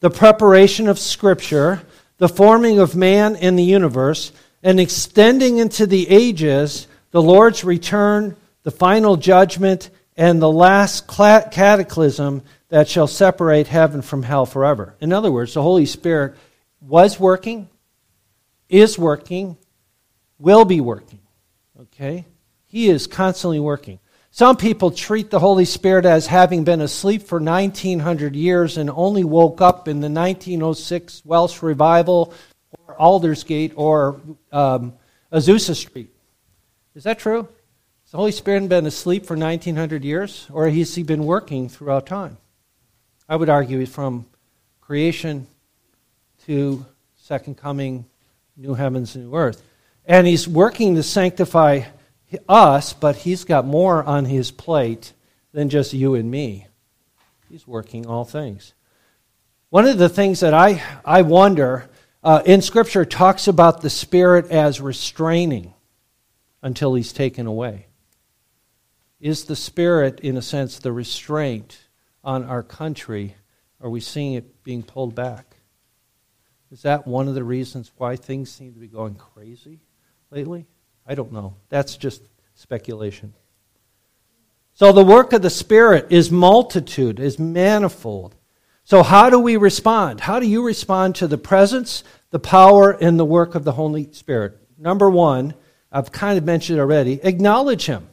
the preparation of Scripture, the forming of man and the universe, and extending into the ages the Lord's return, the final judgment, and the last cataclysm that shall separate heaven from hell forever. In other words, the Holy Spirit was working, is working, will be working. Okay? He is constantly working. Some people treat the Holy Spirit as having been asleep for 1900 years and only woke up in the 1906 Welsh revival or Aldersgate or um, Azusa Street. Is that true? Has the Holy Spirit been asleep for 1900 years or has he been working throughout time? I would argue from creation to second coming, new heavens new earth. And he's working to sanctify us, but he's got more on his plate than just you and me. He's working all things. One of the things that I, I wonder uh, in Scripture talks about the Spirit as restraining until he's taken away. Is the Spirit, in a sense, the restraint on our country? Are we seeing it being pulled back? Is that one of the reasons why things seem to be going crazy lately? I don't know. That's just speculation. So the work of the Spirit is multitude, is manifold. So, how do we respond? How do you respond to the presence, the power, and the work of the Holy Spirit? Number one, I've kind of mentioned already, acknowledge Him.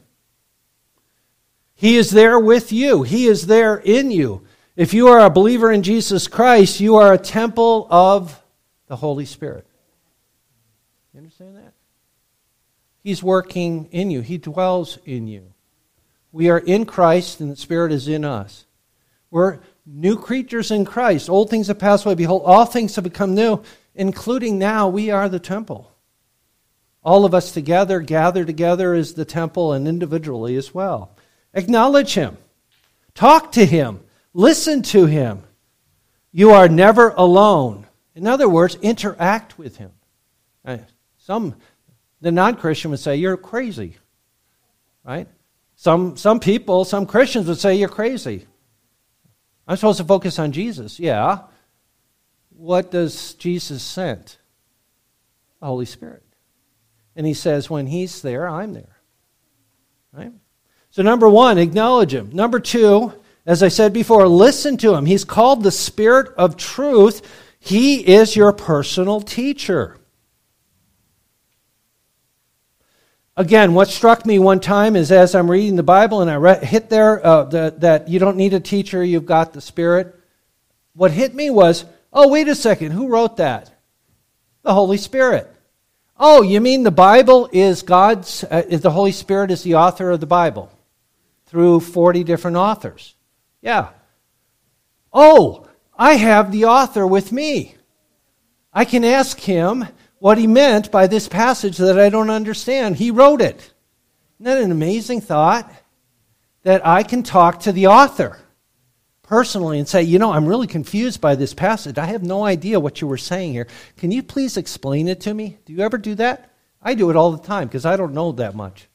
He is there with you, He is there in you. If you are a believer in Jesus Christ, you are a temple of the Holy Spirit. You understand that? He's working in you, He dwells in you. We are in Christ, and the Spirit is in us. We're new creatures in Christ. Old things have passed away. Behold, all things have become new, including now we are the temple. All of us together, gather together as the temple and individually as well. Acknowledge Him. Talk to Him. Listen to Him. You are never alone. In other words, interact with Him. Uh, some the non Christian would say, You're crazy. Right? Some, some people, some Christians would say, You're crazy. I'm supposed to focus on Jesus. Yeah. What does Jesus send? The Holy Spirit. And he says, When he's there, I'm there. Right? So, number one, acknowledge him. Number two, as I said before, listen to him. He's called the Spirit of truth. He is your personal teacher. Again, what struck me one time is as I'm reading the Bible and I re- hit there uh, the, that you don't need a teacher, you've got the Spirit. What hit me was, oh, wait a second, who wrote that? The Holy Spirit. Oh, you mean the Bible is God's, uh, is the Holy Spirit is the author of the Bible through 40 different authors? Yeah. Oh, I have the author with me. I can ask him what he meant by this passage that I don't understand. He wrote it. Isn't that an amazing thought? That I can talk to the author personally and say, you know, I'm really confused by this passage. I have no idea what you were saying here. Can you please explain it to me? Do you ever do that? I do it all the time because I don't know that much.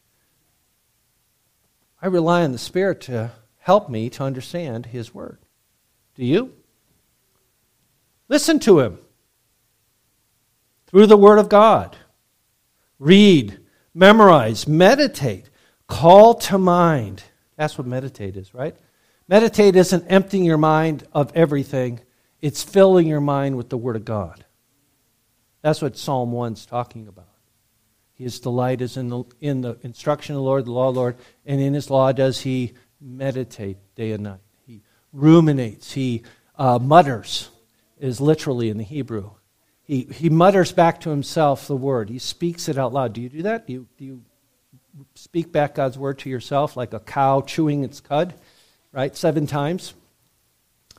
I rely on the Spirit to help me to understand His Word. Do you? Listen to Him through the Word of God. Read, memorize, meditate, call to mind. That's what meditate is, right? Meditate isn't emptying your mind of everything, it's filling your mind with the Word of God. That's what Psalm 1's talking about. His delight is in the, in the instruction of the Lord, the law of the Lord, and in His law does He meditate day and night. He ruminates, He uh, mutters, is literally in the Hebrew. He, he mutters back to himself the word. He speaks it out loud. Do you do that? Do you, do you speak back God's word to yourself like a cow chewing its cud? right? Seven times.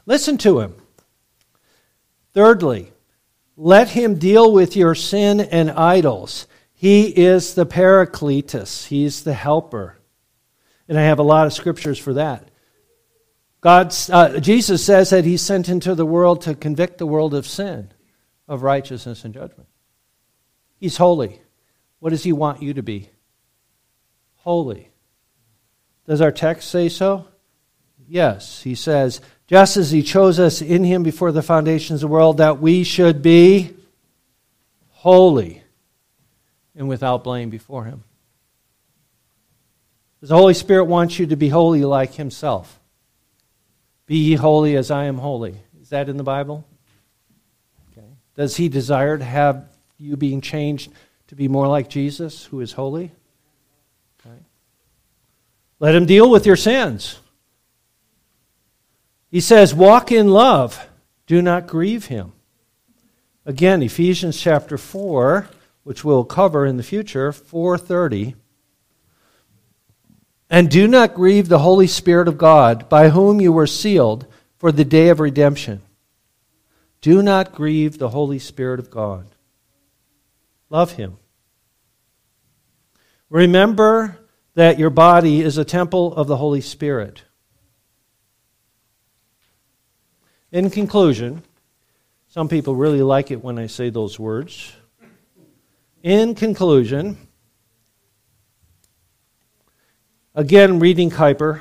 Listen to him. Thirdly, let him deal with your sin and idols. He is the Paracletus, he's the helper. And I have a lot of scriptures for that. God's, uh, Jesus says that he's sent into the world to convict the world of sin, of righteousness, and judgment. He's holy. What does he want you to be? Holy. Does our text say so? Yes. He says, just as he chose us in him before the foundations of the world, that we should be holy and without blame before him. Does the Holy Spirit want you to be holy like himself? Be ye holy as I am holy. Is that in the Bible? Does he desire to have you being changed to be more like Jesus, who is holy? Let him deal with your sins. He says, Walk in love, do not grieve him. Again, Ephesians chapter 4, which we'll cover in the future, 430. And do not grieve the Holy Spirit of God, by whom you were sealed for the day of redemption. Do not grieve the Holy Spirit of God. Love him. Remember that your body is a temple of the Holy Spirit. In conclusion, some people really like it when I say those words. In conclusion, again, reading Kuyper.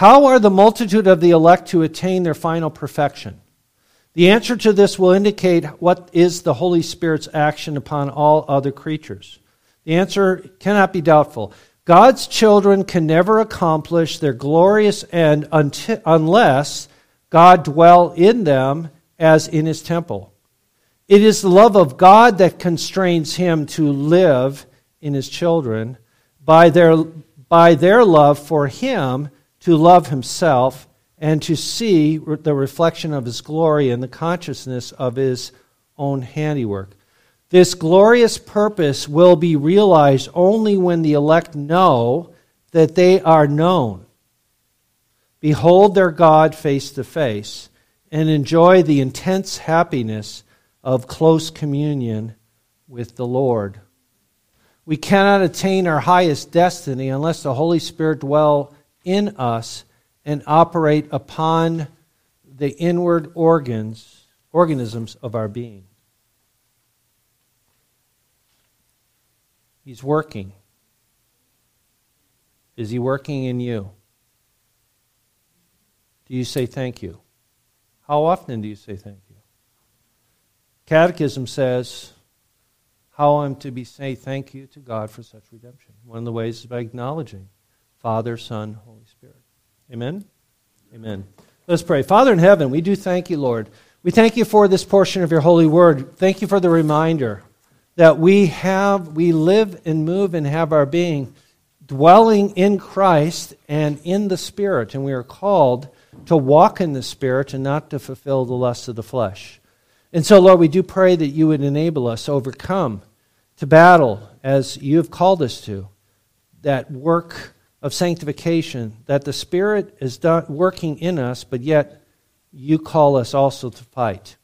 How are the multitude of the elect to attain their final perfection? The answer to this will indicate what is the Holy Spirit's action upon all other creatures. The answer cannot be doubtful. God's children can never accomplish their glorious end unless God dwell in them as in his temple. It is the love of God that constrains him to live in his children by their, by their love for him to love himself and to see the reflection of his glory and the consciousness of his own handiwork. This glorious purpose will be realized only when the elect know that they are known, behold their God face to face, and enjoy the intense happiness of close communion with the Lord. We cannot attain our highest destiny unless the Holy Spirit dwell in us and operate upon the inward organs, organisms of our being. He's working. Is He working in you? Do you say thank you? How often do you say thank you? Catechism says how I'm to be say thank you to God for such redemption. One of the ways is by acknowledging Father, Son, Holy Spirit. Amen? Amen. Let's pray. Father in heaven, we do thank you, Lord. We thank you for this portion of your holy word. Thank you for the reminder that we have, we live and move and have our being dwelling in Christ and in the Spirit. And we are called to walk in the Spirit and not to fulfill the lusts of the flesh. And so, Lord, we do pray that you would enable us to overcome, to battle as you have called us to, that work of sanctification, that the Spirit is working in us, but yet you call us also to fight.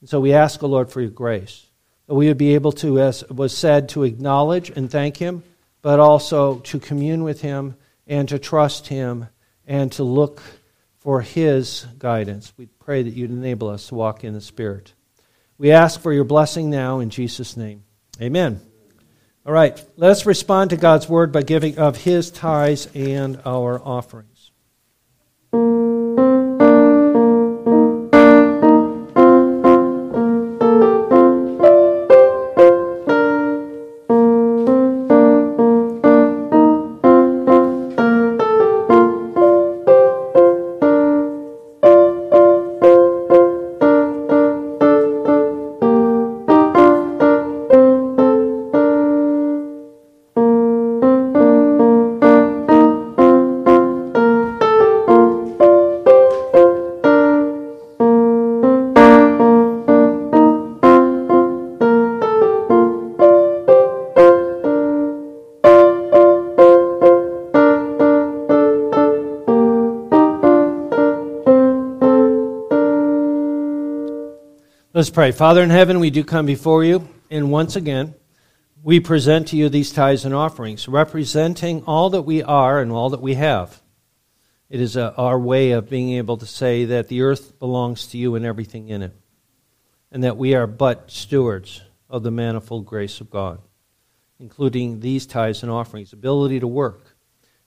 And so we ask, O Lord, for your grace that we would be able to, as was said, to acknowledge and thank Him, but also to commune with Him and to trust Him and to look for His guidance. We pray that you'd enable us to walk in the Spirit. We ask for your blessing now in Jesus' name. Amen. All right, let's respond to God's word by giving of His tithes and our offering. Let's pray. Father in heaven, we do come before you, and once again, we present to you these tithes and offerings, representing all that we are and all that we have. It is a, our way of being able to say that the earth belongs to you and everything in it, and that we are but stewards of the manifold grace of God, including these tithes and offerings, ability to work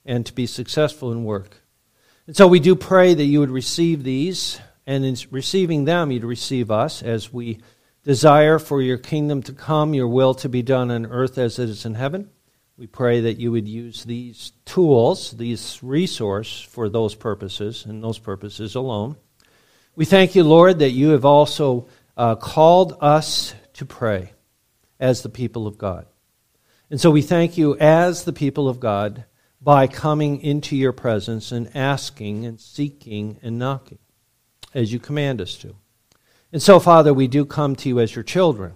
and to be successful in work. And so we do pray that you would receive these and in receiving them, you'd receive us as we desire for your kingdom to come, your will to be done on earth as it is in heaven. We pray that you would use these tools, these resource for those purposes and those purposes alone. We thank you, Lord, that you have also uh, called us to pray as the people of God. And so we thank you as the people of God by coming into your presence and asking and seeking and knocking as you command us to. And so, Father, we do come to you as your children,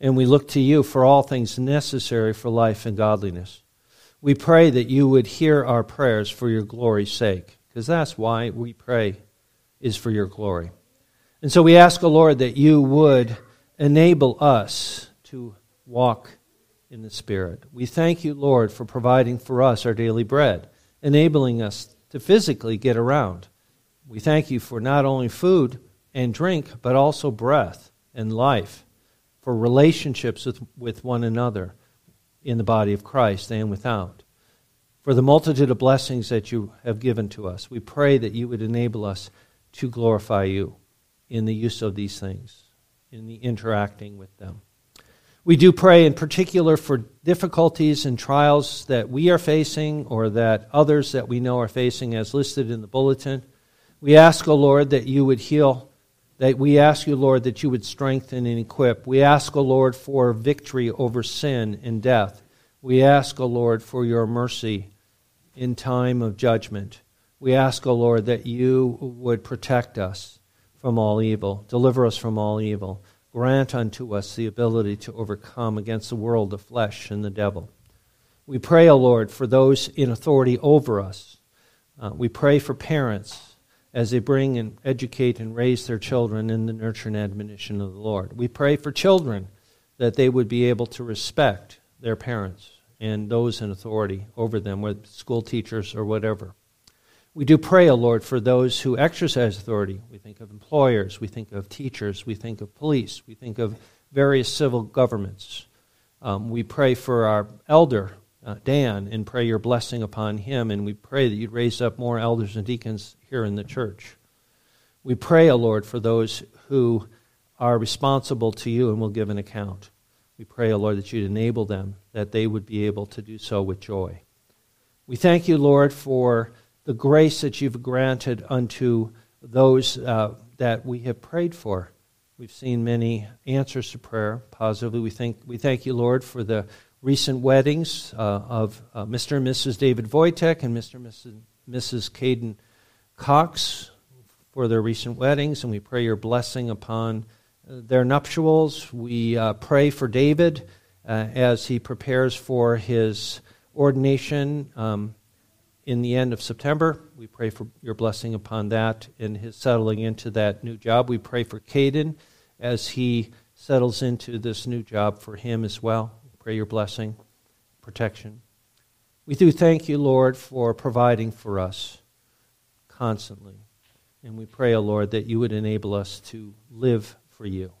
and we look to you for all things necessary for life and godliness. We pray that you would hear our prayers for your glory's sake, because that's why we pray, is for your glory. And so we ask, O Lord, that you would enable us to walk in the Spirit. We thank you, Lord, for providing for us our daily bread, enabling us to physically get around. We thank you for not only food and drink, but also breath and life, for relationships with, with one another in the body of Christ and without, for the multitude of blessings that you have given to us. We pray that you would enable us to glorify you in the use of these things, in the interacting with them. We do pray in particular for difficulties and trials that we are facing or that others that we know are facing, as listed in the bulletin. We ask, O oh Lord, that you would heal. That we ask you, Lord, that you would strengthen and equip. We ask, O oh Lord, for victory over sin and death. We ask, O oh Lord, for your mercy in time of judgment. We ask, O Lord, that you would protect us from all evil, deliver us from all evil. Grant unto us the ability to overcome against the world, the flesh, and the devil. We pray, O Lord, for those in authority over us. Uh, we pray for parents as they bring and educate and raise their children in the nurture and admonition of the Lord. We pray for children that they would be able to respect their parents and those in authority over them, whether school teachers or whatever. We do pray, O Lord, for those who exercise authority. We think of employers, we think of teachers, we think of police, we think of various civil governments. Um, we pray for our elder uh, Dan and pray your blessing upon him. And we pray that you'd raise up more elders and deacons here in the church. We pray, O oh Lord, for those who are responsible to you and will give an account. We pray, O oh Lord, that you'd enable them, that they would be able to do so with joy. We thank you, Lord, for the grace that you've granted unto those uh, that we have prayed for. We've seen many answers to prayer positively. We, think, we thank you, Lord, for the recent weddings uh, of uh, Mr. and Mrs. David Wojtek and Mr. and Mrs. Caden Cox for their recent weddings, and we pray your blessing upon uh, their nuptials. We uh, pray for David uh, as he prepares for his ordination um, in the end of September. We pray for your blessing upon that in his settling into that new job. We pray for Caden as he settles into this new job for him as well. Pray your blessing, protection. We do thank you, Lord, for providing for us constantly. And we pray, O oh Lord, that you would enable us to live for you.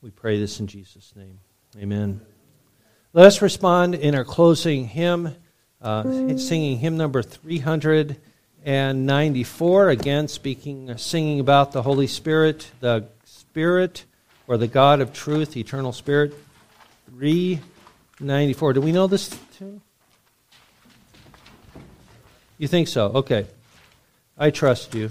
We pray this in Jesus' name. Amen. Let us respond in our closing hymn, uh, singing hymn number 394. Again, speaking, singing about the Holy Spirit, the Spirit, or the God of truth, eternal Spirit. 3 94. Do we know this tune? You think so? Okay. I trust you.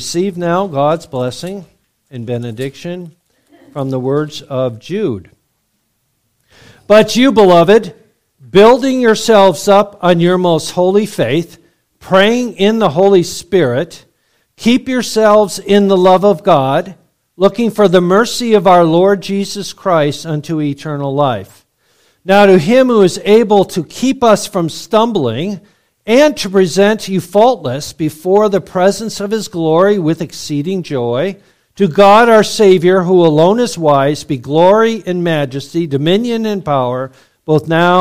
Receive now God's blessing and benediction from the words of Jude. But you, beloved, building yourselves up on your most holy faith, praying in the Holy Spirit, keep yourselves in the love of God, looking for the mercy of our Lord Jesus Christ unto eternal life. Now, to him who is able to keep us from stumbling, and to present you faultless before the presence of his glory with exceeding joy. To God our Savior, who alone is wise, be glory and majesty, dominion and power, both now